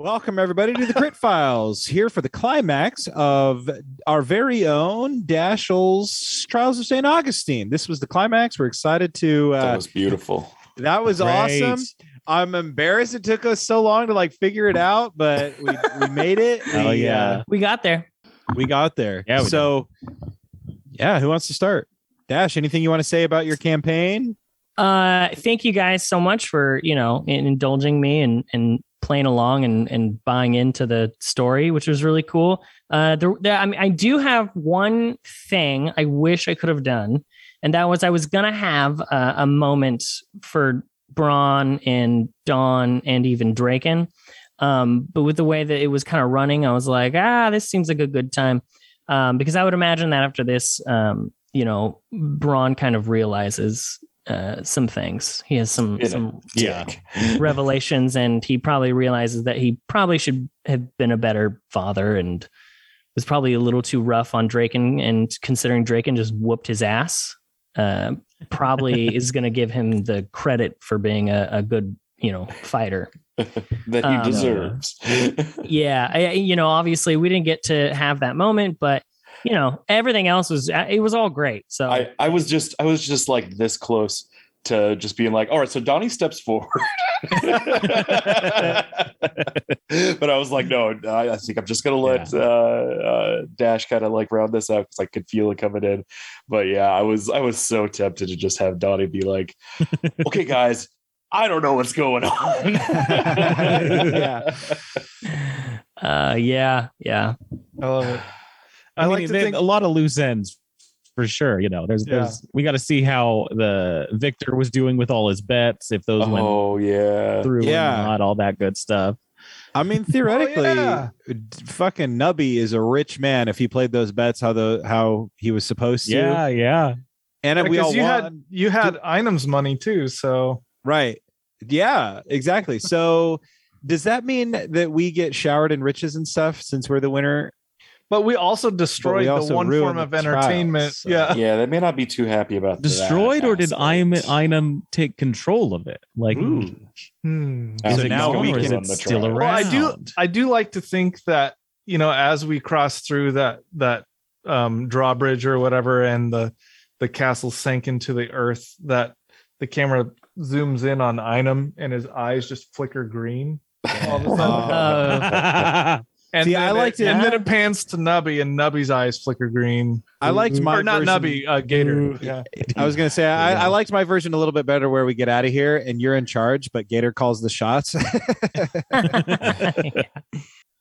Welcome, everybody, to the Crypt Files. Here for the climax of our very own Dashiell's Trials of St. Augustine. This was the climax. We're excited to. Uh, That was beautiful. that was Great. awesome. I'm embarrassed it took us so long to like figure it out, but we, we made it. Oh, We, yeah. uh, We got there. we got there. Yeah, we so, yeah, who wants to start? Dash, anything you want to say about your campaign? Uh, thank you guys so much for you know indulging me and and playing along and and buying into the story, which was really cool. Uh, there, I mean, I do have one thing I wish I could have done, and that was I was gonna have a, a moment for Braun and Dawn and even Draken. Um, but with the way that it was kind of running, I was like, ah, this seems like a good time. Um, because I would imagine that after this, um, you know, Braun kind of realizes uh, some things. He has some some Yeah. revelations, and he probably realizes that he probably should have been a better father, and was probably a little too rough on Draken. And considering Draken just whooped his ass, uh, probably is going to give him the credit for being a, a good, you know, fighter. that he Um, deserves. yeah I, you know obviously we didn't get to have that moment but you know everything else was uh, it was all great so I, I was just I was just like this close to just being like, all right, so Donnie steps forward. but I was like, no, I, I think I'm just gonna let uh, uh, Dash kind of like round this out because I could feel it coming in. But yeah, I was I was so tempted to just have Donnie be like, okay, guys, I don't know what's going on. Yeah. uh yeah yeah I love it. I, I mean, like to they- think a lot of loose ends for sure. You know, there's, Yeah. there's we got to see how the Victor was doing with all his bets, if those went oh yeah. through Yeah. or not, all that good stuff. I mean, oh, theoretically, yeah. fucking Nubby is a rich man if he played those bets how the how he was supposed to. Yeah, yeah. and we all you won. had you had Einam's money too, so right. Yeah, exactly. So does that mean that we get showered in riches and stuff since we're the winner? But we also destroyed also the one form the of trials, entertainment. so- Yeah. Yeah, they may not be too happy about that Destroyed, or did Ein- Einem take control of it? Like, Ooh. Hmm. I So now we is can- it still around? Well, I do I do like to think that, you know, as we cross through that that um drawbridge or whatever and the the castle sank into the earth, that the camera zooms in on Einam and his eyes just flicker green. All of a sudden. And See, then I liked it- and then it pans to Nubby, and Nubby's eyes flicker green. I liked my or not version- Nubby, uh, Gator. Ooh. Yeah. I was gonna say I, I liked my version a little bit better where we get out of here and you're in charge, but Gator calls the shots.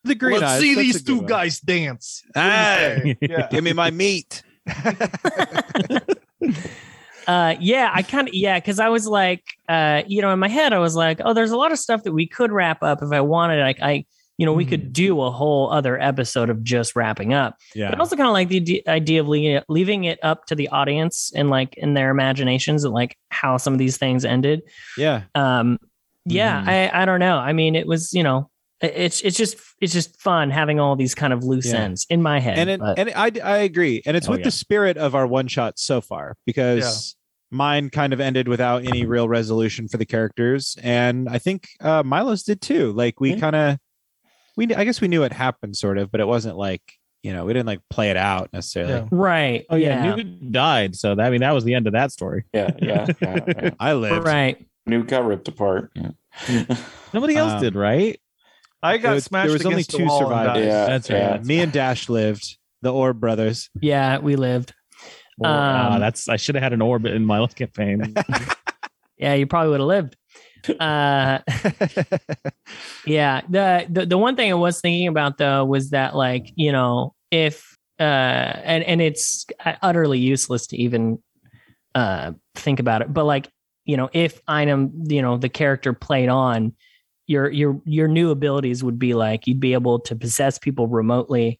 the green eyes. that's a good one. guys dance. Hey, Yeah. give me my meat. uh yeah i kind of yeah because i was like uh you know in my head i was like oh there's a lot of stuff that we could wrap up if i wanted like i you know we could do a whole other episode of just wrapping up yeah. but also kind of like the idea of leaving it, leaving it up to the audience and like in their imaginations and like how some of these things ended Yeah. um yeah Mhm. i i don't know i mean it was you know it's it's just it's just fun having all these kind of loose Yeah. ends in my head and it, but- and I I agree, and it's Oh, with yeah. the spirit of our one shot so far because mine kind of ended without any real resolution for the characters, and I think uh, Milo's did too. Like we Yeah. kind of we I guess we knew it happened sort of, but it wasn't like you know we didn't like play it out necessarily. Yeah. right Oh yeah, yeah Newt died. So that, I mean, that was the end of that story. Yeah, yeah, yeah, yeah. I lived. right Nuke got ripped apart. Yeah. Nobody else Um, did, right? I got was- smashed there was only two survivors. Yeah, That's yeah. right. Me and Dash lived. The Orb brothers. yeah we lived Or, ah, um, that's I should have had an orb in my life campaign. yeah you probably would have lived uh yeah the, the the one thing i was thinking about though was that like you know if uh and and it's utterly useless to even uh think about it but like you know if Einem, you know the character played on your your your new abilities would be like you'd be able to possess people remotely.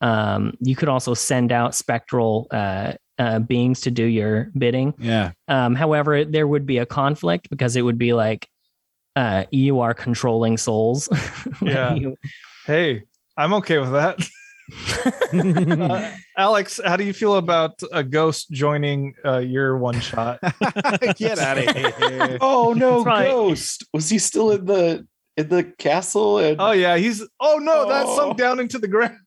Um you could also send out spectral uh uh beings to do your bidding yeah. um, however, there would be a conflict because it would be like uh, you are controlling souls. Yeah. You- Hey, I'm okay with that. Uh, Alex, how do you feel about a ghost joining uh, your one shot? Get out of here. Oh no, right. Ghost! Was he still in the in the castle and Oh yeah, he's. Oh no, that Oh. sunk down into the ground.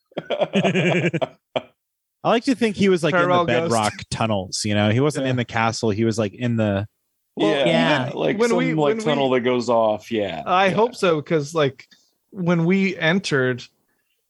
I like to think he was like Farewell, in the Ghost. bedrock tunnels. You know, he wasn't Yeah. in the castle. He was like in the. yeah, Yeah. like When some we- like when tunnel we- that goes off. Yeah, I yeah. hope so because like when we entered,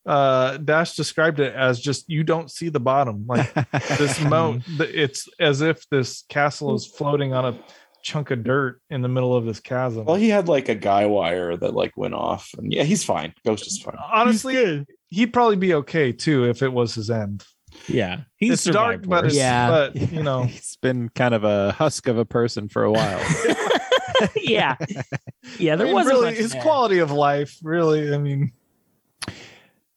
uh, Dash described it as just you don't see the bottom. Like this moat, th- it's as if this castle is floating on a chunk of dirt in the middle of this chasm. Well, he had like a guy wire that like went off, and yeah, he's fine. Ghost is fine. Honestly, he'd probably be okay too if it was his end. Yeah, he's it's dark, but it's, Yeah. but you know, he's been kind of a husk of a person for a while. yeah, yeah. There I mean, wasn't really his there. quality of life. Really, I mean,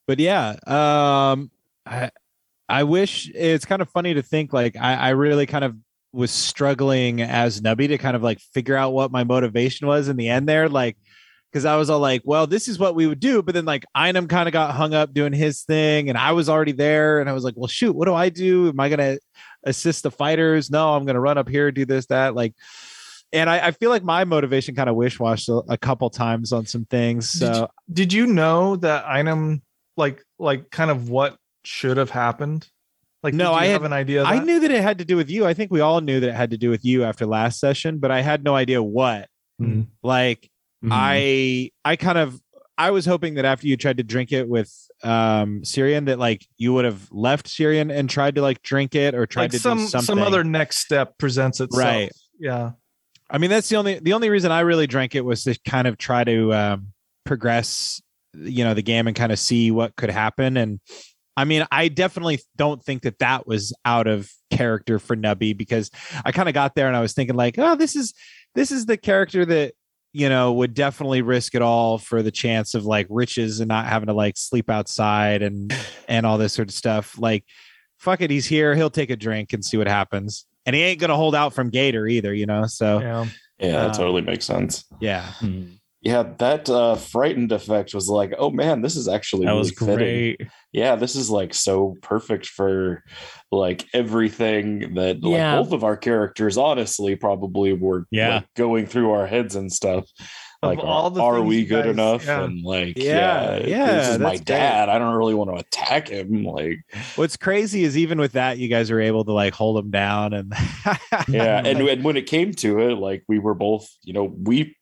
but yeah, um, I, I wish it's kind of funny to think like I, I really kind of was struggling as Nubby to kind of like figure out what my motivation was in the end there, like because I was all like, well, this is what we would do, but then like Einem kind of got hung up doing his thing, and I was already there, and I was like, well, shoot, what do I do? Am I gonna assist the fighters? No, I'm gonna run up here, do this, that, like. And I, I feel like my motivation kind of wish washed a, a couple times on some things. Did So did you know that Einem like like kind of what should have happened? Like, No, did you I have had- an idea. Of I knew that it had to do with you. I think we all knew that it had to do with you after last session, but I had no idea what. Mhm. Like Mhm. I I kind of I was hoping that after you tried to drink it with um Syrian that like you would have left Syrian and tried to like drink it or tried like to some do something. some other next step presents itself. Right. Yeah. I mean that's the only the only reason I really drank it was to kind of try to um progress you know the game and kind of see what could happen and I mean, I definitely don't think that that was out of character for Nubby because I kind of got there and I was thinking like, oh, this is this is the character that you know would definitely risk it all for the chance of like riches and not having to like sleep outside and and all this sort of stuff. Like, fuck it, he's here. He'll take a drink and see what happens. And he ain't gonna hold out from Gator either, you know. So Yeah. Yeah, that Uh, totally makes sense. yeah, Mhm. Yeah, that uh frightened effect was like, oh man, this is actually that really was fitting. great. Yeah, this is like so perfect for like everything that like Yeah. both of our characters honestly probably were Yeah. like, going through our heads and stuff. Of Like, all are, the are we good guys- enough? yeah. And like, Yeah, yeah, yeah, this is my that's great. dad. I don't really want to attack him. Like, what's crazy is even with that, you guys were able to like hold him down and yeah. and, and when it came to it, like we were both, you know, we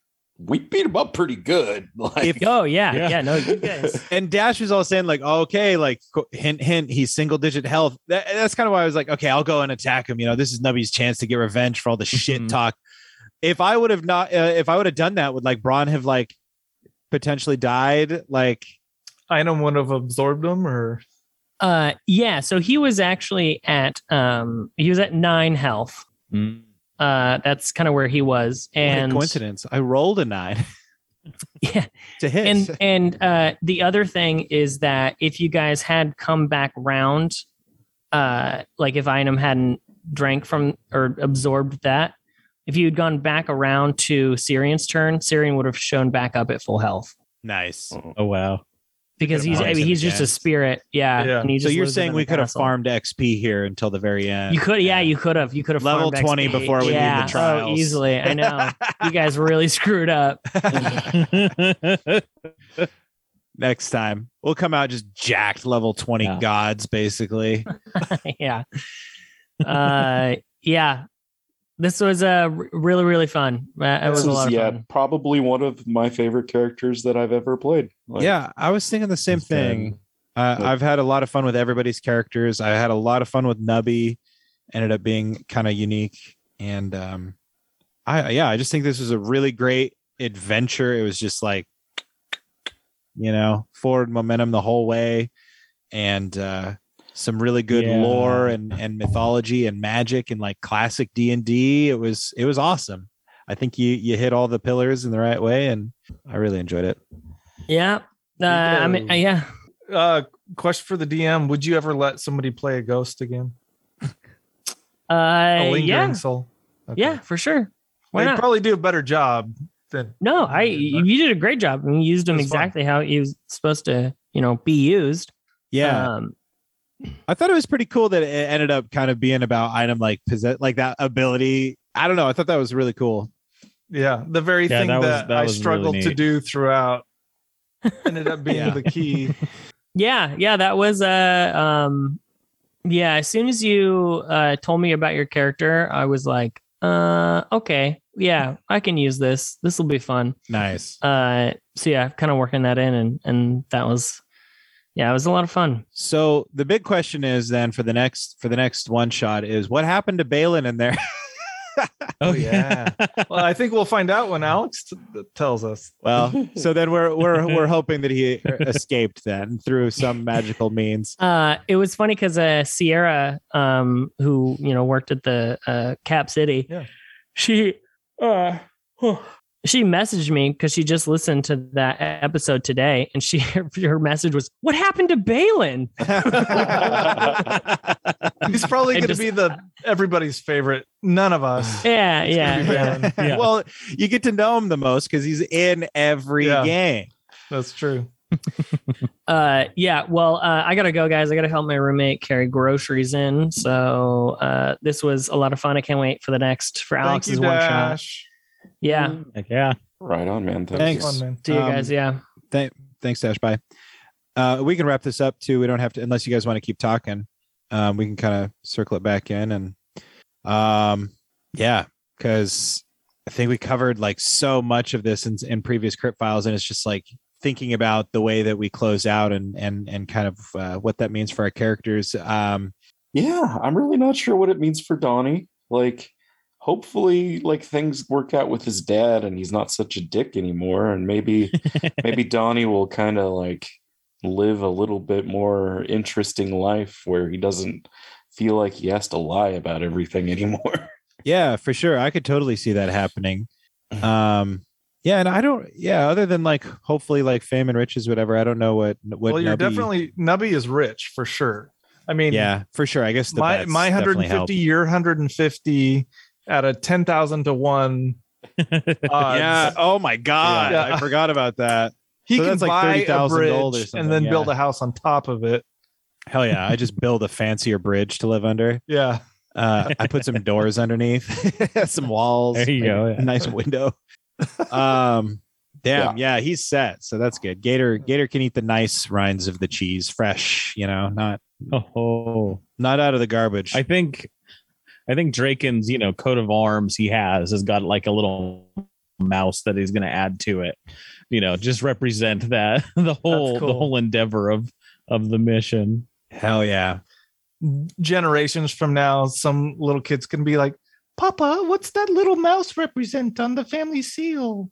we beat him up pretty good. Like, If- Oh yeah, Yeah. yeah. no, you guys. and Dash was all saying like, oh, okay, like hint, hint, he's single digit health. That, that's kind of why I was like, okay, I'll go and attack him. You know, this is Nubby's chance to get revenge for all the shit Mhm. talk. If I would have not, uh, if I would have done that, would like Braun have like potentially died? Like, Einem would have absorbed him or Uh, yeah. So he was actually at um he was at nine health. Mm. Uh, that's kind of where he was, what a and coincidence. I rolled a nine yeah, to hit. and and uh, the other thing is that if you guys had come back round, uh, like if Einem hadn't drank from or absorbed that, if you had gone back around to Syrian's turn, Syrian would have shown back up at full health nice. Oh wow. Because he's I mean, he's and just a spirit, yeah. Yeah. and he So you're saying we could have farmed XP here until the very end? You could, yeah, you could have, you could have Level farmed 20 XP. before we leave the yeah, trials. Oh, easily, I know. you guys really screwed up. Next time we'll come out just jacked level 20 Yeah. gods, basically. yeah. Uh, yeah. This was uh, really, really fun. Uh, it this was a is, of yeah, fun. probably one of my favorite characters that I've ever played. Like, yeah, I was thinking the same It's good. thing. Uh, Like- I've had a lot of fun with everybody's characters. I had a lot of fun with Nubby. Ended up being kind of unique, and um, I yeah, I just think this was a really great adventure. It was just like, you know, forward momentum the whole way, and uh, some really good Yeah. lore and and mythology and magic and like classic D and D. It was it was awesome. I think you you hit all the pillars in the right way, and I really enjoyed it. Yeah. Uh, I mean, uh, yeah. uh question for the DM, would you ever let somebody play a ghost again? Uh, a lingering yeah. soul. Okay. Yeah, for sure. Why They'd not? probably do a better job than no, I you you did a great job. I mean, you used him It was fun. exactly how he was supposed to, you know, be used. Yeah, Um, I thought it was pretty cool that it ended up kind of being about item like possess like that ability. I don't know. I thought that was really cool. Yeah, the very Yeah, thing that that, was- that I was really struggled to do throughout ended up being Yeah. the key. Yeah, yeah, that was uh um yeah, as soon as you uh told me about your character, I was like, uh okay, yeah, I can use this. This will be fun. Nice. Uh so yeah, kind of working that in and and that was yeah, it was a lot of fun. So the big question is then for the next for the next one shot is what happened to Balin in there? Oh yeah. Well, I think we'll find out when Alex t- tells us. well, so then we're we're we're hoping that he escaped then through some magical means. Uh it was funny cuz uh Sierra um who, you know, worked at the uh Cap City. Yeah. She uh she messaged me because she just listened to that episode today and she her message was what happened to balin He's probably going to be the everybody's favorite. None of us. yeah yeah, yeah. Yeah. Well, you get to know him the most because he's in every Yeah. game. That's true. uh yeah well uh i gotta go guys i gotta help my roommate carry groceries in so uh this was a lot of fun i can't wait for the next for Thank alex's you, one shot Dash. Yeah Heck yeah. right on, man. Thanks. Thanks. Fun, man. see you Um, guys yeah Th- thanks, Dash. Bye. Uh, we can wrap this up too. We don't have to, unless you guys want to keep talking. Um, we can kind of circle it back in and, um, yeah, because I think we covered like so much of this in, in previous crypt files, and it's just like thinking about the way that we close out and and and kind of uh, what that means for our characters. Um, Yeah, I'm really not sure what it means for Donnie. Like, hopefully, like things work out with his dad, and he's not such a dick anymore, and maybe maybe Donnie will kind of like live a little bit more interesting life where he doesn't feel like he has to lie about everything anymore. yeah, for sure, I could totally see that happening. Um, yeah, and I don't. Yeah, other than like hopefully like fame and riches, whatever. I don't know what what. well, you're Nubby- definitely Nubby is rich for sure. I mean, yeah, for sure. I guess the my my 150, help. your 150 at a 10,000 to one. odds. Yeah. Oh my god, Yeah. I forgot about that. he so can that's like buy a 30,000 bridge gold or and then yeah. build a house on top of it. Hell yeah! I just build a fancier bridge to live under. Yeah, Uh, I put some doors underneath, some walls. There you go, yeah. nice window. Um, damn. Yeah. he's set. So that's good. Gator, Gator can eat the nice rinds of the cheese, fresh. You know, not Oh, not out of the garbage. I think, I think Draken's you know coat of arms he has has got like a little mouse that he's going to add to it. You know, just represent that the whole the whole endeavor of of the mission. Hell yeah. generations from now, some little kids can be like, "Papa, what's that little mouse represent on the family seal?"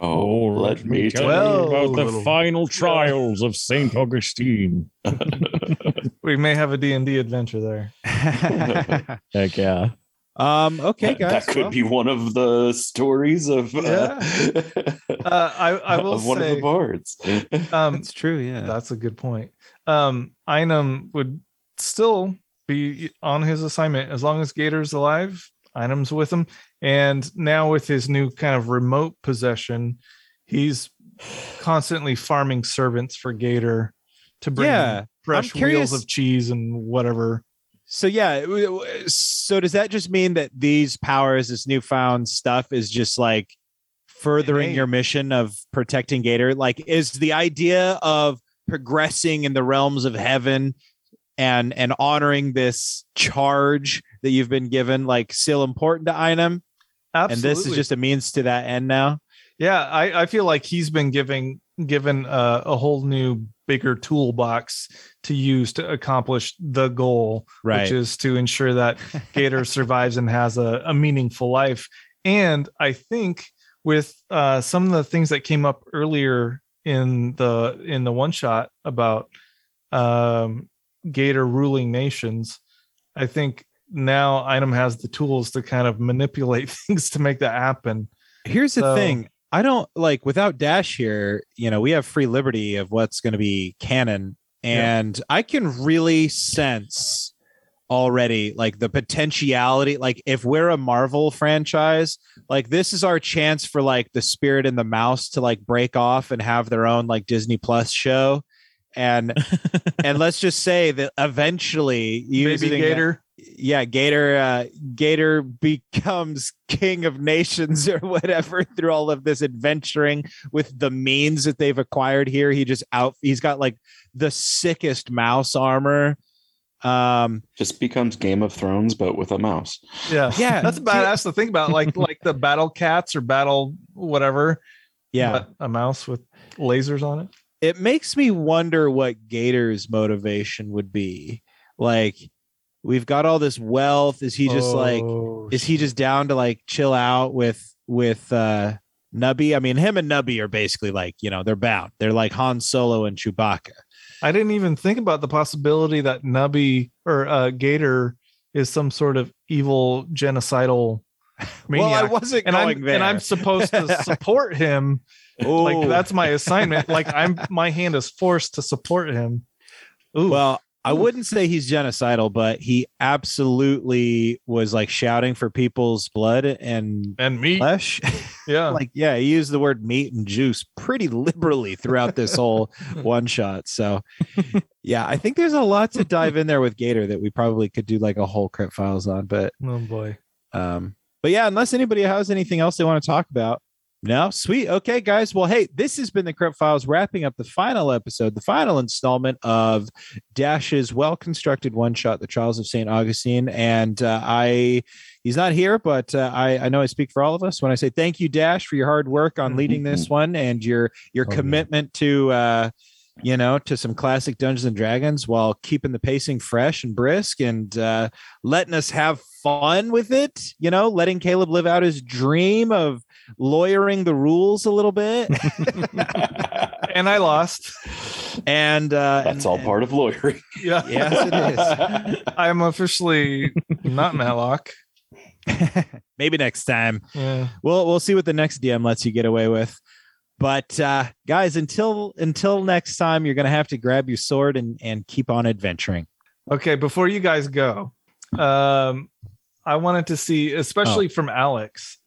Oh, let me tell Well, about the little- final trials of Saint Augustine. We may have a D and D adventure there. Heck yeah! um. Okay, that, guys. that could well, be one of the stories of uh, Uh, I I will of one of the bards. um, That's true. Yeah. That's a good point. Um, Einam would still be on his assignment as long as Gator's alive. Einam's with him, and now with his new kind of remote possession, he's constantly farming servants for Gator to bring Yeah, fresh curious- wheels of cheese and whatever. So yeah, so does that just mean that these powers, this newfound stuff, is just like furthering your mission of protecting Gator? Like, is the idea of progressing in the realms of heaven and and honoring this charge that you've been given like still important to Einam? Absolutely. And this is just a means to that end now. Yeah, I, I feel like he's been giving given a, a whole new bigger toolbox to use to accomplish the goal, Right. which is to ensure that Gator survives and has a, a meaningful life. And I think with uh, some of the things that came up earlier in the in the one shot about um, Gator ruling nations, I think now Item has the tools to kind of manipulate things to make that happen. Here's the So- thing. I don't like without Dash here, you know, we have free liberty of what's going to be canon. Yeah. And I can really sense already like the potentiality. Like, if we're a Marvel franchise, like this is our chance for like the spirit and the mouse to like break off and have their own like Disney Plus show. And and let's just say that eventually using Baby Gator. yeah, Gator uh Gator becomes king of nations or whatever through all of this adventuring with the means that they've acquired here. He just out he's got like the sickest mouse armor. Um Just becomes Game of Thrones, but with a mouse. Yeah, Yeah. that's badass to think about. Like like the battle cats or battle whatever. yeah. but a mouse with lasers on it. It makes me wonder what Gator's motivation would be. Like, we've got all this wealth. Is he just like, Oh, is he just down to like chill out with with uh Nubby? I mean, him and Nubby are basically like, you know, they're bound. They're like Han Solo and Chewbacca. I didn't even think about the possibility that Nubby or uh, Gator is some sort of evil genocidal maniac. Well, I wasn't and going I'm there. and I'm supposed to support him. Like that's my assignment. Like I'm my hand is forced to support him. Ooh, well, I wouldn't say he's genocidal, but he absolutely was like shouting for people's blood and and me. flesh. Yeah. like yeah he used the word meat and juice pretty liberally throughout this whole one shot so yeah i think there's a lot to dive in there with gator that we probably could do like a whole crypt files on but oh boy. um but yeah unless anybody has anything else they want to talk about no? Sweet okay guys. Well hey this has been the crypt files wrapping up the final episode the final installment of dash's well constructed one shot the trials of saint augustine. And uh, i he's not here, but uh, I, I know I speak for all of us when I say thank you, Dash, for your hard work on leading this one and your your Oh, commitment to uh, you know to some classic Dungeons and Dragons while keeping the pacing fresh and brisk and uh, letting us have fun with it. You know, letting Caleb live out his dream of lawyering the rules a little bit, And I lost. and uh, That's all and- part of lawyering. Yeah. Yes, it is. I am officially not Matlock. Maybe next time. Yeah. we'll we'll see what the next DM lets you get away with. But uh, guys, until until next time, you're gonna have to grab your sword and and keep on adventuring. Okay, before you guys go, um, I wanted to see, especially from Alex,